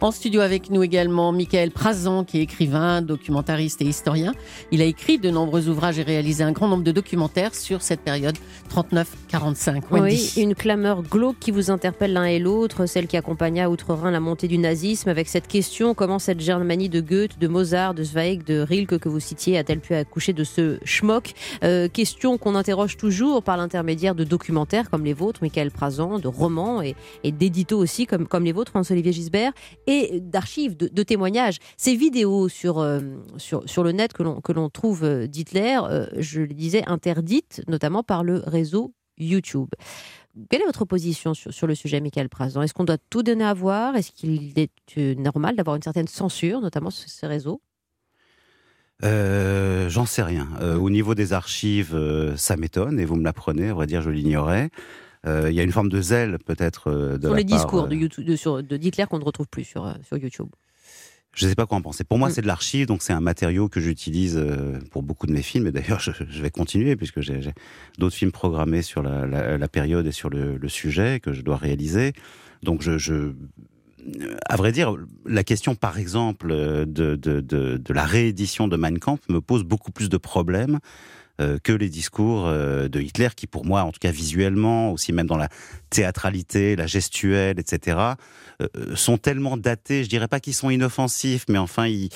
En studio avec nous également Michael Prazan, qui est écrivain, documentariste et historien. Il a écrit de nombreux ouvrages et réalisé un grand nombre de documentaires sur cette période 39-45. Wendy. Oui, une clameur glauque qui vous interpelle l'un et l'autre, celle qui accompagna outre-Rhin la montée du nazisme, avec cette question comment cette Germanie de Goethe, de Mozart, de Zweig, de Rilke que vous citiez a-t-elle pu accoucher de ce schmock Euh, Question qu'on interroge toujours par l'intermédiaire de documentaires comme les vôtres, Michael Prazan, de romans et, et d'éditos aussi comme, les vôtres, François-Olivier Gisbert, et d'archives, de, témoignages. Ces vidéos sur, euh, sur, le net que l'on trouve euh, d'Hitler, je le disais, interdites notamment par le réseau YouTube. Quelle est votre position sur, sur le sujet, Michael Prazan? Est-ce qu'on doit tout donner à voir? Est-ce qu'il est normal d'avoir une certaine censure, notamment sur ces réseaux? Euh, J'en sais rien. Euh, au niveau des archives, euh, ça m'étonne et vous me l'apprenez. À vrai dire, je l'ignorais. Il y a une forme de zèle peut-être de Sur la les part, discours de, YouTube, de, sur- de Hitler qu'on ne retrouve plus sur, sur YouTube. Je ne sais pas quoi en penser. Pour moi, Mm. c'est de l'archive, donc c'est un matériau que j'utilise pour beaucoup de mes films. Et d'ailleurs, je, je vais continuer puisque j'ai j'ai d'autres films programmés sur la, la- la période et sur le, le sujet que je dois réaliser. Donc, je, je- à vrai dire, la question, par exemple, euh, de, la réédition de Mein Kampf me pose beaucoup plus de problèmes que les discours euh, de Hitler, qui pour moi, en tout cas visuellement, aussi même dans la théâtralité, la gestuelle, etc., euh, sont tellement datés, je dirais pas qu'ils sont inoffensifs, mais enfin, ils,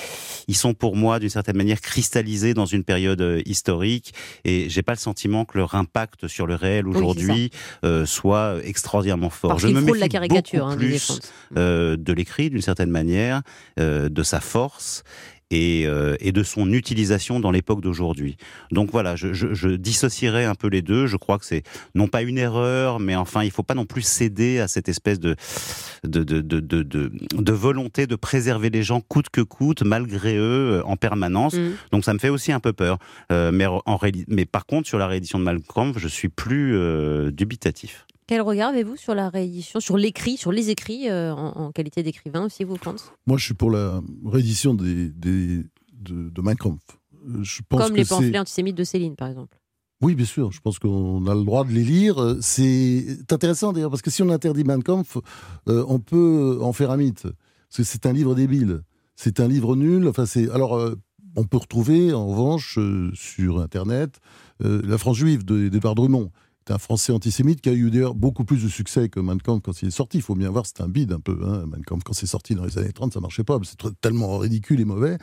ils sont pour moi, d'une certaine manière, cristallisés dans une période euh, historique, et j'ai pas le sentiment que leur impact sur le réel aujourd'hui euh, soit extraordinairement fort. Parce je me frôle la méfie caricature, beaucoup hein, plus euh, de l'écrit d'une certaine manière, euh, de sa force et, euh, et de son utilisation dans l'époque d'aujourd'hui. Donc voilà, je, je, je dissocierais un peu les deux. Je crois que c'est non pas une erreur, mais enfin, il faut pas non plus céder à cette espèce de de, de, de, de, volonté de préserver les gens coûte que coûte, malgré eux, euh, en permanence. Mm. Donc ça me fait aussi un peu peur. Euh, mais, en mais par contre, sur la réédition de Malcolm, je suis plus euh, dubitatif. Quel regard avez-vous sur la réédition, sur l'écrit, sur les écrits euh, en, en qualité d'écrivain aussi, vous, Franz? Moi, je suis pour la réédition des, des, de, de Mein Kampf. Euh, Je pense Comme que les pamphlets antisémites de Céline, par exemple. Oui, bien sûr. Je pense qu'on a le droit de les lire. Euh, C'est intéressant d'ailleurs parce que si on interdit Mein Kampf, euh, on peut en faire un mythe. Parce que c'est un livre débile. C'est un livre nul. Enfin, c'est alors euh, on peut retrouver en revanche euh, sur Internet la France juive de- d'Edouard Drummond. C'est un Français antisémite qui a eu d'ailleurs beaucoup plus de succès que Mein Kampf quand il est sorti. Il faut bien voir, c'est un bide un peu. Hein. Mein Kampf, quand c'est sorti dans les années 30, ça marchait pas. C'est tellement ridicule et mauvais.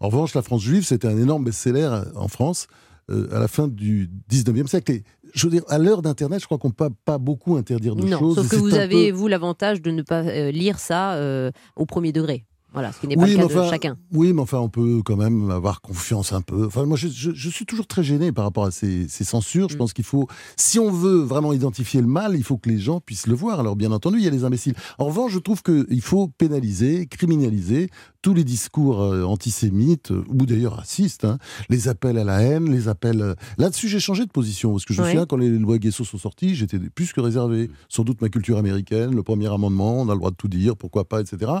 En revanche, la France juive, c'était un énorme best-seller en France euh, à la fin du 19e siècle. Et je veux dire, à l'heure d'Internet, je crois qu'on ne peut pas beaucoup interdire de Non, choses. sauf que vous avez, peu- vous, l'avantage de ne pas euh, lire ça euh, au premier degré. Voilà, ce qui n'est pas Oui, le cas mais enfin, de chacun. Oui, mais enfin, on peut quand même avoir confiance un peu. Enfin, moi, je, je- je suis toujours très gêné par rapport à ces, ces censures. Je Mm. pense qu'il faut, si on veut vraiment identifier le mal, il faut que les gens puissent le voir. Alors, bien entendu, il y a les imbéciles. En revanche, je trouve qu'il faut pénaliser, criminaliser tous les discours euh, antisémites, euh, ou d'ailleurs racistes, hein, les appels à la haine, les appels... euh, Là-dessus, j'ai changé de position, parce que je me Ouais. souviens, quand les lois Guesso sont sorties, j'étais plus que réservé. Sans doute ma culture américaine, le premier amendement, on a le droit de tout dire, pourquoi pas, etc.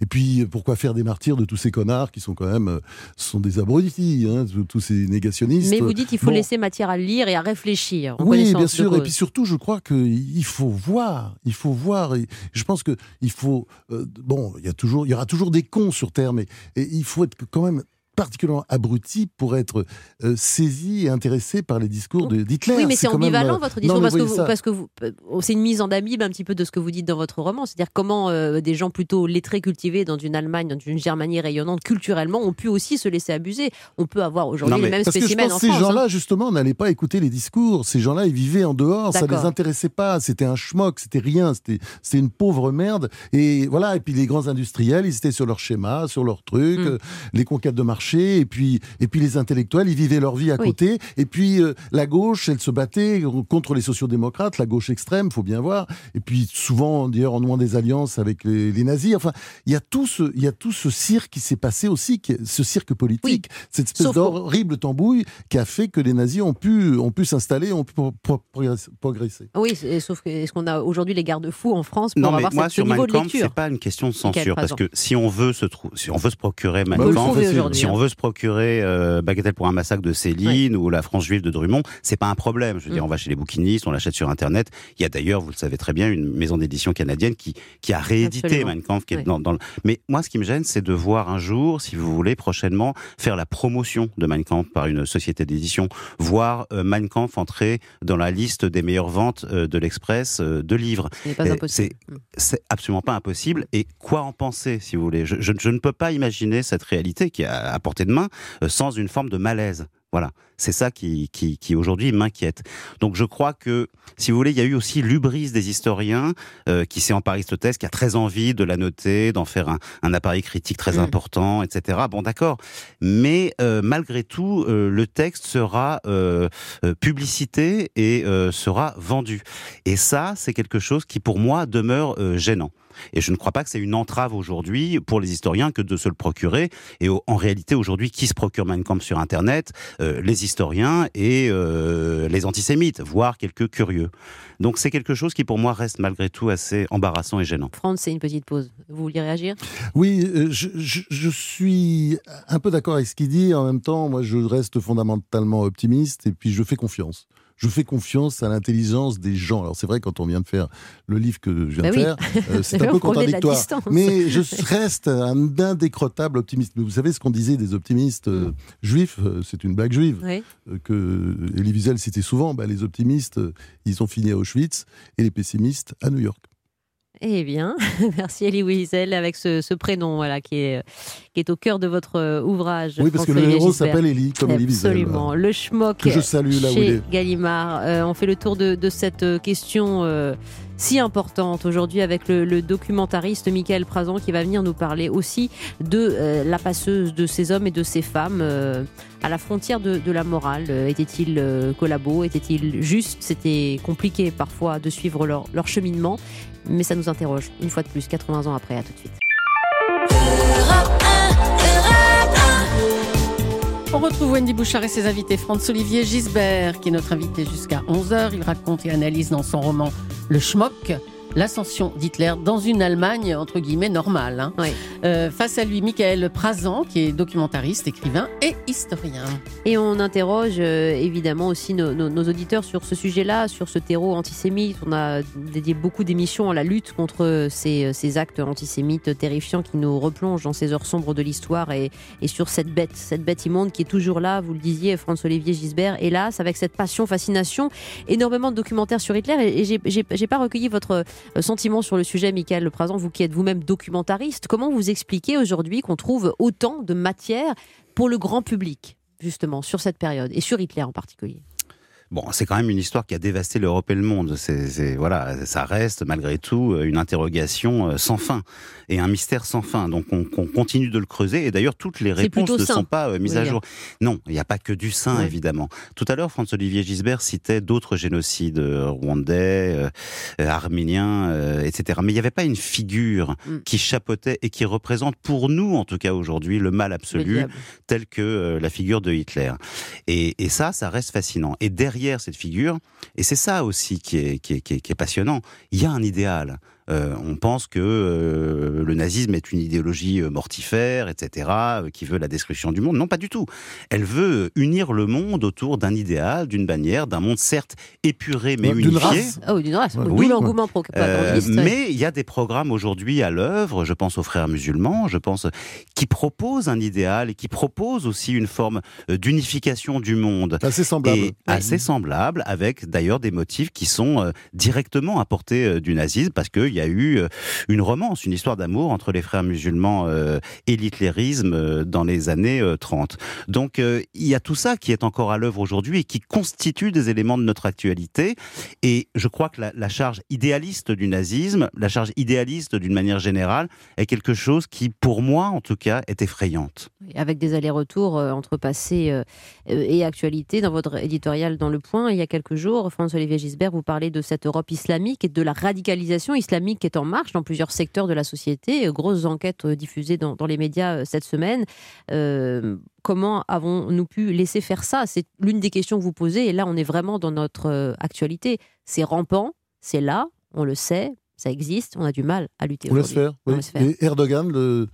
Et puis, pourquoi faire des martyrs de tous ces connards qui sont quand même... euh, sont des abrutis, hein, tous- ces négationnistes. Mais vous dites qu'il faut Bon. laisser matière à lire et à réfléchir. en Oui, bien sûr. Et puis surtout, je crois qu'il faut voir. Il faut voir. Et je pense que il faut. euh, bon, il y a toujours, il y aura toujours des cons sur Terre, mais et il faut être quand même particulièrement abruti pour être euh, saisi et intéressé par les discours de- d'Hitler. Oui, mais c'est même, ambivalent euh, votre discours parce, que voyez vous, ça. parce que vous- euh, c'est une mise en amibe un petit peu de ce que vous dites dans votre roman. C'est-à-dire comment euh, des gens plutôt lettrés, cultivés dans une Allemagne, dans une Germanie rayonnante culturellement, ont pu aussi se laisser abuser. On peut avoir aujourd'hui les mêmes Parce que je spécimens en que ces France. gens-là, hein. justement, n'allaient pas écouter les discours. Ces gens-là, ils vivaient en dehors, ça D'accord. les intéressait pas. C'était un schmock, c'était rien, c'était une pauvre merde. Et voilà. Et puis les grands industriels, ils étaient sur leur schéma, sur leur truc, Mm. euh, les conquêtes de marché. Et puis, et puis les intellectuels, ils vivaient leur vie à côté, et puis euh, la gauche, elle se battait contre les sociodémocrates, la gauche extrême, faut bien voir, et puis souvent, d'ailleurs, en nouant des alliances avec les, nazis. Enfin, il y a tout ce, il y a tout ce cirque qui s'est passé aussi, ce cirque politique, cette espèce d'horrible tambouille qui a fait que les nazis ont pu, ont pu s'installer, ont pu progresser. Oui, sauf que est-ce qu'on a aujourd'hui les garde-fous en France pour avoir moi, ce niveau de lecture? C'est pas une question de censure, parce que si on veut se, si on veut se procurer Mein si on hein. veut se procurer euh, Bagatelle pour un massacre de Céline ou La France juive de Drummond, c'est pas un problème. Je veux dire, mm. on va chez les bouquinistes, on l'achète sur Internet. Il y a d'ailleurs, vous le savez très bien, une maison d'édition canadienne qui, qui a réédité Mein Kampf. Qui est dans, dans le... Mais moi, ce qui me gêne, c'est de voir un jour, si vous voulez, prochainement, faire la promotion de Mein Kampf par une société d'édition, voir euh, Mein Kampf entrer dans la liste des meilleures ventes euh, de l'Express de livres. C'est absolument pas impossible. Et quoi en penser, si vous voulez? Je, je, ne peux pas imaginer cette réalité qui à portée de main sans une forme de malaise. Voilà, c'est ça qui, qui, qui aujourd'hui m'inquiète. Donc je crois que, si vous voulez, il y a eu aussi l'ubris des historiens euh, qui s'est emparé ce texte, qui a très envie de la noter, d'en faire un, un, appareil critique très mm. important, etc. Bon, d'accord. Mais euh, malgré tout, euh, le texte sera euh, euh, publicité et sera vendu. Et ça, c'est quelque chose qui, pour moi, demeure gênant. Et je ne crois pas que c'est une entrave aujourd'hui pour les historiens que de se le procurer. Et en réalité, aujourd'hui, qui se procure Mein Kampf sur Internet? Euh, Les historiens et euh, les antisémites, voire quelques curieux. Donc c'est quelque chose qui pour moi reste malgré tout assez embarrassant et gênant. Franck, c'est une petite pause. Vous vouliez réagir? Oui, euh, je, je, suis un peu d'accord avec ce qu'il dit. En même temps, moi, je reste fondamentalement optimiste et puis je fais confiance je fais confiance à l'intelligence des gens. Alors c'est vrai, quand on vient de faire le livre que je viens bah de faire, euh, c'est un peu contradictoire. Mais je reste un indécrottable optimiste. Mais vous savez ce qu'on disait des optimistes euh, juifs, euh, c'est une blague juive, que Elie Wiesel citait souvent, bah, les optimistes, ils ont fini à Auschwitz, et les pessimistes à New York. Eh bien, merci Elie Wiesel avec ce, prénom voilà, qui, est, qui est au cœur de votre euh, ouvrage. Oui, parce que le héros s'appelle Elie, comme Elie Wiesel. Absolument. Le schmock que je salue là chez Gallimard. Euh, on fait le tour de, cette euh, question si importante aujourd'hui avec le, documentariste Michael Prazan qui va venir nous parler aussi de la passeuse de ces hommes et de ces femmes à la frontière de, la morale. Était-il collabo? Était-il juste? C'était compliqué parfois de suivre leur, leur cheminement mais ça nous interroge, une fois de plus, 80 ans après. À tout de suite. On retrouve Wendy Bouchard et ses invités. Franz-Olivier Gisbert, qui est notre invité jusqu'à 11h. Il raconte et analyse dans son roman Le Schmock l'ascension d'Hitler dans une Allemagne entre guillemets normale. Hein. Euh, face à lui, Michael Prazan, qui est documentariste, écrivain et historien. Et on interroge euh, évidemment aussi nos, auditeurs sur ce sujet-là, sur ce terreau antisémite. On a dédié beaucoup d'émissions à la lutte contre ces, ces, actes antisémites terrifiants qui nous replongent dans ces heures sombres de l'histoire et, et, sur cette bête, cette bête immonde qui est toujours là, vous le disiez, François-Olivier Gisbert, hélas, avec cette passion, fascination, énormément de documentaires sur Hitler. Et, et j'ai pas recueilli votre euh, sentiment sur le sujet, Michael Prazan, vous qui êtes vous-même documentariste. Comment vous expliquez aujourd'hui qu'on trouve autant de matière pour le grand public, justement, sur cette période, et sur Hitler en particulier? Bon, c'est quand même une histoire qui a dévasté l'Europe et le monde. C'est, voilà, ça reste malgré tout une interrogation euh, sans fin et un mystère sans fin. Donc on, continue de le creuser. Et d'ailleurs, toutes les réponses ne sont pas euh, mises à jour. Non, il n'y a pas que du sein, évidemment. Tout à l'heure, François-Olivier Gisbert citait d'autres génocides euh, rwandais, arméniens, etc. Mais il n'y avait pas une figure mm. qui chapeautait et qui représente pour nous, en tout cas aujourd'hui, le mal absolu, tel que la figure de Hitler. Et, et ça, ça reste fascinant. Et derrière cette figure, et c'est ça aussi qui est, qui est passionnant, il y a un idéal. Euh, on pense que euh, le nazisme est une idéologie euh, mortifère, etc., qui veut la destruction du monde. Non, pas du tout. Elle veut unir le monde autour d'un idéal, d'une bannière, d'un monde certes épuré mais unifié. D'une race. Oh, d'une race. Oui. l'engouement Mais il y a des programmes aujourd'hui à l'œuvre. Je pense aux frères musulmans. Je pense qui proposent un idéal et qui proposent aussi une forme d'unification du monde. Assez semblable. Et assez semblable, avec d'ailleurs des motifs qui sont directement apportés du nazisme, parce que il y a eu une romance, une histoire d'amour entre les frères musulmans et l'hitlérisme dans les années 30. Donc il y a tout ça qui est encore à l'œuvre aujourd'hui et qui constitue des éléments de notre actualité. Et je crois que la, la charge idéaliste du nazisme, la charge idéaliste d'une manière générale, est quelque chose qui, pour moi en tout cas, est effrayante. Avec des allers-retours entre passé et actualité. Dans votre éditorial dans Le Point, il y a quelques jours, François-Olivier Gisbert, vous parlez de cette Europe islamique et de la radicalisation islamique qui est en marche dans plusieurs secteurs de la société. Grosses enquêtes diffusées dans, les médias cette semaine. comment avons-nous pu laisser faire ça? C'est l'une des questions que vous posez. Et là, on est vraiment dans notre actualité. C'est rampant, c'est là, on le sait, ça existe, on a du mal à lutter. On laisse faire. Oui. Et Erdogan, le,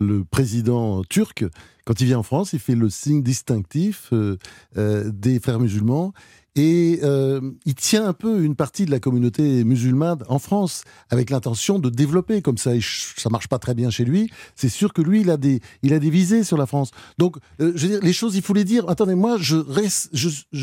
le président turc, quand il vient en France, il fait le signe distinctif euh, euh, des frères musulmans et euh, il tient un peu une partie de la communauté musulmane en France avec l'intention de développer comme ça. Et ça marche pas très bien chez lui. C'est sûr que lui, il a des, il a des visées sur la France. Donc, euh, je veux dire, les choses, il faut les dire. Attendez, moi, je,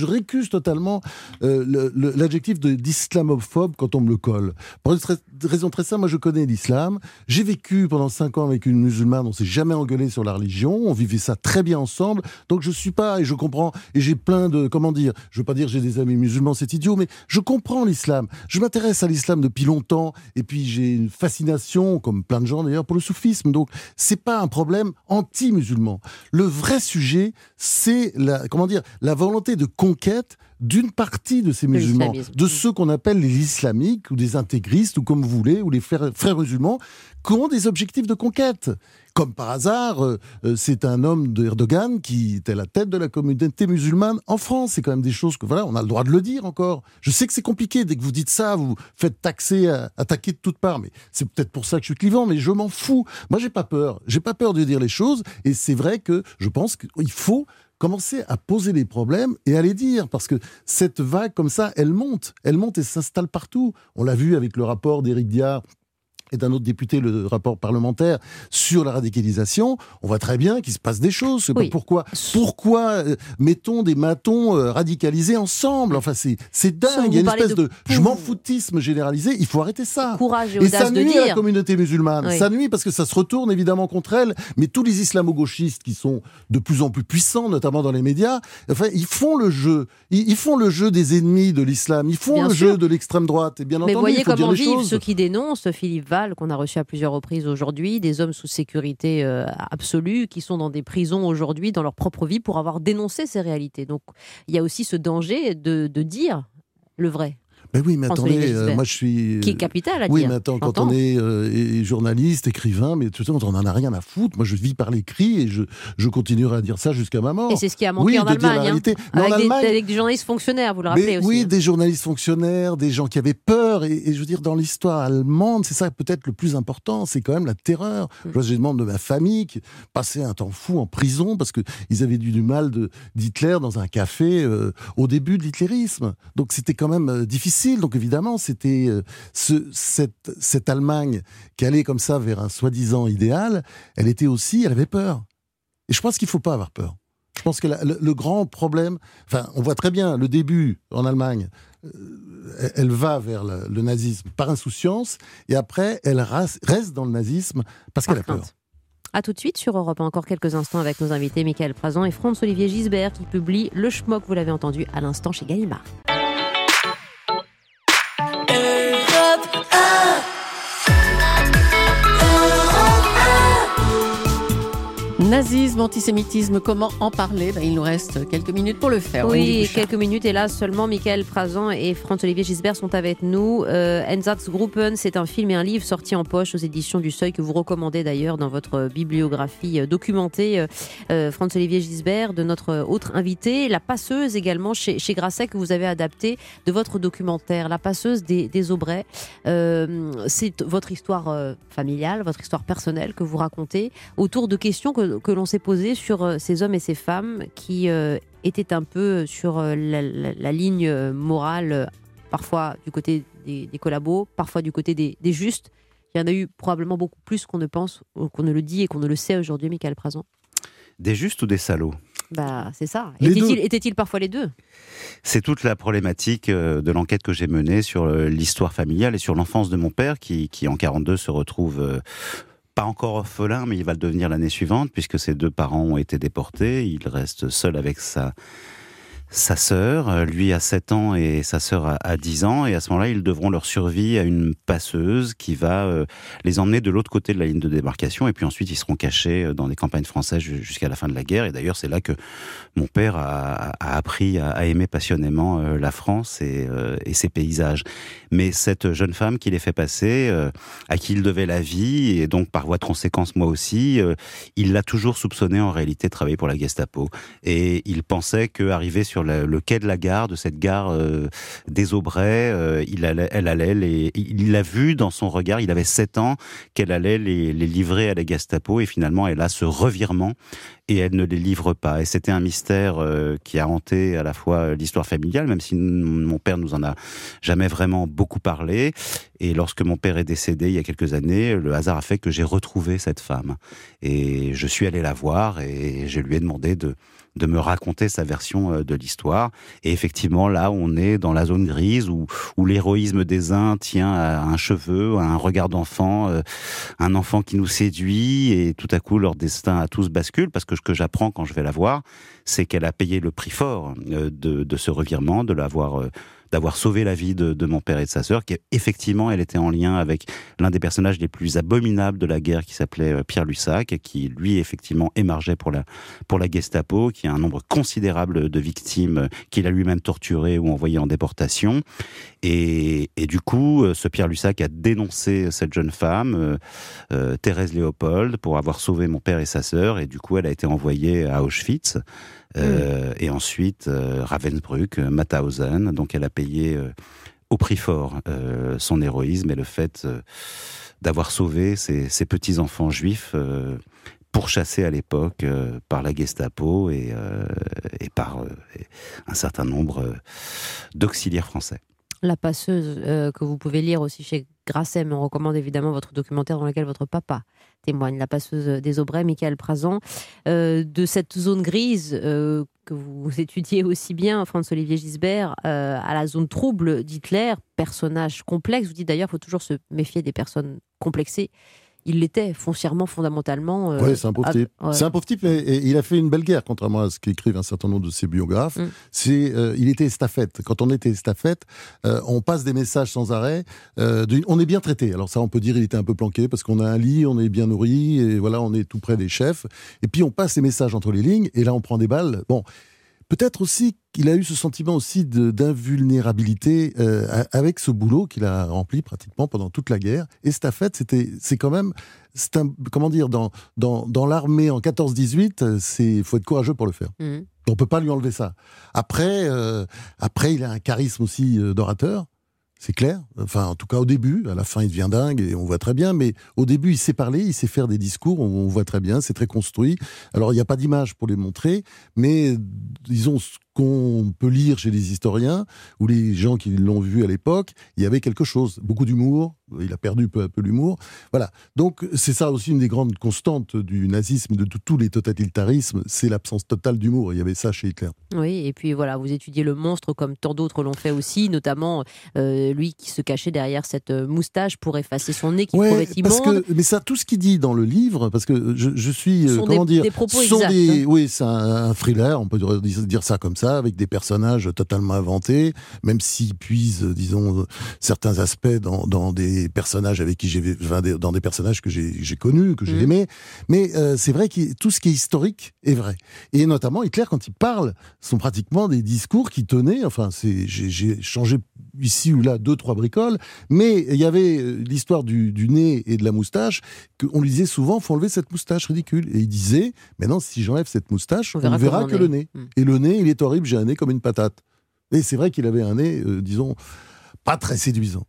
récuse totalement euh, l'adjectif d'islamophobe quand on me le colle. Pour une raison très simple, moi, je connais l'islam. J'ai vécu pendant cinq ans avec une musulmane. On s'est jamais engueulé sur la religion. On vivait ça très bien ensemble. Donc, je suis pas et je comprends et j'ai plein de, comment dire, je veux pas dire des amis musulmans, c'est idiot, mais je comprends l'islam. Je m'intéresse à l'islam depuis longtemps, et puis j'ai une fascination, comme plein de gens d'ailleurs, pour le soufisme. Donc, c'est pas un problème anti-musulman. Le vrai sujet, c'est la, comment dire, la volonté de conquête d'une partie de ces musulmans, de ceux qu'on appelle les islamiques ou des intégristes ou comme vous voulez, ou les frères, frères musulmans, qui ont des objectifs de conquête. Comme par hasard, euh, euh, c'est un homme d'Erdogan qui était la tête de la communauté musulmane en France. C'est quand même des choses que, voilà, on a le droit de le dire encore. Je sais que c'est compliqué. Dès que vous dites ça, vous faites taxer, attaquer de toutes parts. Mais c'est peut-être pour ça que je suis clivant, mais je m'en fous. Moi, j'ai pas peur. J'ai pas peur de dire les choses. Et c'est vrai que je pense qu'il faut commencer à poser les problèmes et à les dire, parce que cette vague comme ça, elle monte, elle monte et s'installe partout. On l'a vu avec le rapport d'Éric Diard et d'un autre député le rapport parlementaire sur la radicalisation, on voit très bien qu'il se passe des choses. Pourquoi, pourquoi euh, mettons des matons euh, radicalisés ensemble? Enfin, c'est, c'est dingue. Il y a une espèce de, je m'en foutisme généralisé. Il faut arrêter ça. Courage et, et ça nuit à la communauté musulmane. Ça nuit parce que ça se retourne évidemment contre elle. Mais tous les islamo-gauchistes qui sont de plus en plus puissants, notamment dans les médias, enfin, ils font le jeu. Ils, font le jeu des ennemis de l'islam. Ils font le jeu de l'extrême droite. Et bien mais entendu, voyez il faut comment dire vivent choses. ceux qui dénoncent Philippe qu'on a reçu à plusieurs reprises aujourd'hui, des hommes sous sécurité euh, absolue qui sont dans des prisons aujourd'hui dans leur propre vie pour avoir dénoncé ces réalités. Donc il y a aussi ce danger de dire le vrai. Mais oui, mais attendez, euh, moi je suis. Qui est capital à oui, dire. Oui, mais attends, quand on est euh, journaliste, écrivain, mais tout ça, on en a rien à foutre. Moi je vis par l'écrit et je, je continuerai à dire ça jusqu'à ma mort. Et c'est ce qui a manqué oui, en Allemagne. Hein. Mais avec, en Allemagne... Des, avec, des, journalistes fonctionnaires, vous le rappelez mais aussi. Oui, hein. des journalistes fonctionnaires, des gens qui avaient peur. Et, et je veux dire, dans l'histoire allemande, c'est ça peut-être le plus important, c'est quand même la terreur. Mm. Je vois, j'ai demandé de ma famille qui passait un temps fou en prison parce qu'ils avaient du, du mal d'Hitler dans un café euh, au début de l'hitlérisme. Donc c'était quand même euh, difficile. Donc évidemment, c'était euh, ce, cette, cette Allemagne qui allait comme ça vers un soi-disant idéal, elle était aussi, elle avait peur. Et je pense qu'il ne faut pas avoir peur. Je pense que la, le, le, grand problème, enfin, on voit très bien le début en Allemagne, euh, elle va vers le, le, nazisme par insouciance, et après, elle reste dans le nazisme parce qu'elle a peur. A tout de suite sur Europe, encore quelques instants avec nos invités Michael Prazan et Franz-Olivier Gisbert qui publie Le Schmock, vous l'avez entendu à l'instant chez Gallimard. Nazisme, antisémitisme, comment en parler? Ben, Il nous reste quelques minutes pour le faire. Oui, quelques minutes. Et là, seulement Michael Prazan et Franz-Olivier Gisbert sont avec nous. Euh, Einsatzgruppen, c'est un film et un livre sorti en poche aux éditions du Seuil que vous recommandez d'ailleurs dans votre bibliographie documentée. Euh, Franz-Olivier Gisbert, de notre autre invité. La passeuse également chez, chez Grasset que vous avez adapté de votre documentaire. La passeuse des, des Aubrais. Euh, c'est votre histoire euh, familiale, votre histoire personnelle que vous racontez autour de questions que que l'on s'est posé sur euh, ces hommes et ces femmes qui euh, étaient un peu sur euh, la, la, la ligne morale, parfois du côté des, des collabos, parfois du côté des, des, justes. Il y en a eu probablement beaucoup plus qu'on ne pense, qu'on ne le dit et qu'on ne le sait aujourd'hui, Michael Prazan. Des justes ou des salauds? Bah, c'est ça. Était-il était-il parfois les deux? C'est toute la problématique de l'enquête que j'ai menée sur l'histoire familiale et sur l'enfance de mon père qui, qui en 42 se retrouve pas encore orphelin, mais il va le devenir l'année suivante puisque ses deux parents ont été déportés. Il reste seul avec sa sa sœur, euh, lui a 7 ans et sa sœur a, a 10 ans, et à ce moment-là, ils devront leur survie à une passeuse qui va euh, les emmener de l'autre côté de la ligne de démarcation, et puis ensuite ils seront cachés euh, dans des campagnes françaises ju- jusqu'à la fin de la guerre, et d'ailleurs c'est là que mon père a, appris à, aimer passionnément la France et, et ses paysages. Mais cette jeune femme qui les fait passer, à qui il devait la vie, et donc par voie de conséquence moi aussi, il l'a toujours soupçonné en réalité de travailler pour la Gestapo. Et il pensait qu'arrivé sur le, quai de la gare, de cette gare euh, des Aubrais, euh, il allait, elle allait les, il l'a vu dans son regard, il avait 7 ans, qu'elle allait les, les livrer à la Gestapo, et finalement elle a ce revirement et elle ne les livre pas. Et c'était un mystère euh, qui a hanté à la fois l'histoire familiale, même si mon père nous en a jamais vraiment beaucoup parlé. Et lorsque mon père est décédé il y a quelques années, le hasard a fait que j'ai retrouvé cette femme. Et je suis allé la voir et je lui ai demandé de, de me raconter sa version euh, de l'histoire. Et effectivement, là, on est dans la zone grise où, l'héroïsme des uns tient à un cheveu, à un regard d'enfant, euh, un enfant qui nous séduit, et tout à coup, leur destin à tous bascule, parce que ce que j'apprends quand je vais la voir, c'est qu'elle a payé le prix fort euh, de, ce revirement, de l'avoir... d'avoir sauvé la vie de, de mon père et de sa sœur, qui effectivement, elle était en lien avec l'un des personnages les plus abominables de la guerre, qui s'appelait euh, Pierre Lussac, qui lui effectivement émargeait pour la pour la Gestapo, qui a un nombre considérable de victimes euh, qu'il a lui-même torturées ou envoyées en déportation. Et, et du coup, euh, ce Pierre Lussac a dénoncé cette jeune femme, euh, euh, Thérèse Léopold, pour avoir sauvé mon père et sa sœur, et du coup, elle a été envoyée à Auschwitz. Euh, Et ensuite, euh, Ravensbrück, Mauthausen. Donc, elle a payé au prix fort son héroïsme et le fait d'avoir sauvé ces petits-enfants juifs pourchassés à l'époque euh, par la Gestapo et, euh, et par euh, un certain nombre d'auxiliaires français. La passeuse, euh, que vous pouvez lire aussi chez Grasset, mais on recommande évidemment votre documentaire dans lequel votre papa témoigne, La passeuse des Aubrais, Michael Prazan, euh, de cette zone grise euh, que vous étudiez aussi bien, Franz-Olivier Gisbert, à la zone trouble d'Hitler, personnage complexe. Vous dites d'ailleurs, il faut toujours se méfier des personnes complexées. Il l'était foncièrement, fondamentalement. euh, Ouais, c'est un pauvre type. ouais. C'est un pauvre type et, et il a fait une belle guerre, contrairement à ce qu'écrivent un certain nombre de ses biographes. Mm. C'est, euh, il était estafette. Quand on était estafette, euh, on passe des messages sans arrêt. on est bien traité. Alors ça, on peut dire, il était un peu planqué parce qu'on a un lit, on est bien nourri et voilà, on est tout près des chefs. Et puis on passe les messages entre les lignes et là, on prend des balles. Bon. Peut-être aussi qu'il a eu ce sentiment aussi d'invulnérabilité euh, avec ce boulot qu'il a rempli pratiquement pendant toute la guerre. Estafette, c'était, c'est quand même, c'est un, comment dire, dans, dans, dans l'armée en 14-18, euh, c'est, faut être courageux pour le faire. Mhm. On peut pas lui enlever ça. Après, euh, après, il a un charisme aussi euh, d'orateur. C'est clair. Enfin, en tout cas, au début, à la fin, il devient dingue et on voit très bien. Mais au début, il sait parler, il sait faire des discours. On, voit très bien. C'est très construit. Alors, il n'y a pas d'image pour les montrer, mais disons qu'on peut lire chez les historiens ou les gens qui l'ont vu à l'époque, il y avait quelque chose, beaucoup d'humour. Il a perdu peu à peu l'humour. Voilà. Donc, c'est ça aussi une des grandes constantes du nazisme, de tous les totalitarismes, c'est l'absence totale d'humour. Il y avait ça chez Hitler. Oui, et puis voilà, vous étudiez le monstre comme tant d'autres l'ont fait aussi, notamment euh, lui qui se cachait derrière cette euh, moustache pour effacer son nez qui Ouais, trouvait parce immonde. que, mais ça, tout ce qu'il dit dans le livre, parce que je, je suis, euh, Sont comment des- dire, des propos sont exacts, des- hein. oui, c'est un, un thriller, on peut dire ça comme ça, avec des personnages totalement inventés, même s'ils puisent, euh, disons, euh, certains aspects dans, dans des personnages avec qui j'ai, enfin, dans des personnages que j'ai connus, que j'ai Mhm. aimés. Mais euh, c'est vrai que tout ce qui est historique est vrai. Et notamment Hitler, quand il parle, sont pratiquement des discours qui tenaient. Enfin, c'est, j'ai, changé ici ou là deux trois bricoles, mais il y avait l'histoire du, du nez et de la moustache. qu'on lui disait souvent, faut enlever cette moustache ridicule. Et il disait, maintenant si j'enlève cette moustache, on, On verra ne verra comment que le nez. Mm. Et le nez, il est horrible. J'ai un nez comme une patate. Et c'est vrai qu'il avait un nez, euh, disons, pas très séduisant.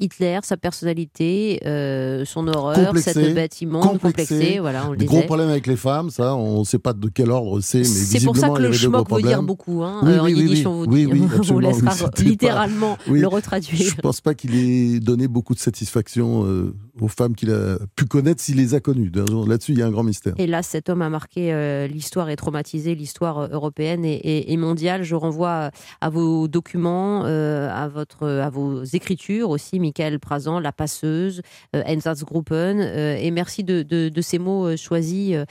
Hitler, sa personnalité, euh, son horreur, Complexé, cette bête immonde, complexé, voilà, on le Des gros problèmes avec les femmes, ça, on ne sait pas de quel ordre c'est, mais C'est pour ça que le schmock veut dire beaucoup. Hein, Oui, euh, en oui, oui, yiddish, oui. on vous dit. on laissera littéralement le retraduire. Je pense pas qu'il ait donné beaucoup de satisfaction euh, aux femmes qu'il a pu connaître s'il les a connues. Là-dessus, il y a un grand mystère. Et là, cet homme a marqué euh, l'histoire et traumatisé l'histoire euh, européenne et, et- et mondiale. Je renvoie à vos documents, euh, à, votre, à vos écritures aussi, Michael Prazan, La Passeuse, euh, Einsatzgruppen. euh, et merci de, de- de ces mots euh, choisis. Euh,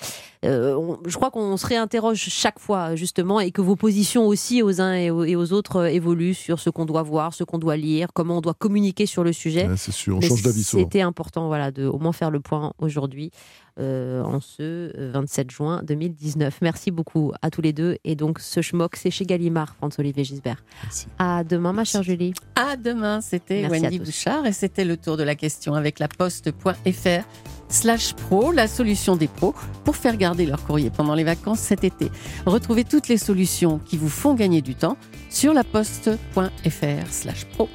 euh, on- je crois qu'on se réinterroge chaque fois, justement, et que vos positions aussi aux uns et aux, et aux autres euh, évoluent sur ce qu'on doit voir, ce qu'on doit lire, comment on doit communiquer sur le sujet. Ouais, c'est sûr, on Mais change d'avis. C'était important voilà, de au moins faire le point aujourd'hui, euh, en ce euh, 27 juin 2019. Merci beaucoup à tous les deux. Et donc, ce schmock, c'est chez Gallimard, François-Olivier Gisbert. Merci. À demain, ma chère Julie. À demain, c'était Wendy. Bouchard et c'était le tour de la question avec la poste.fr slash pro, la solution des pros pour faire garder leur courrier pendant les vacances cet été. Retrouvez toutes les solutions qui vous font gagner du temps sur la poste.fr slash pro.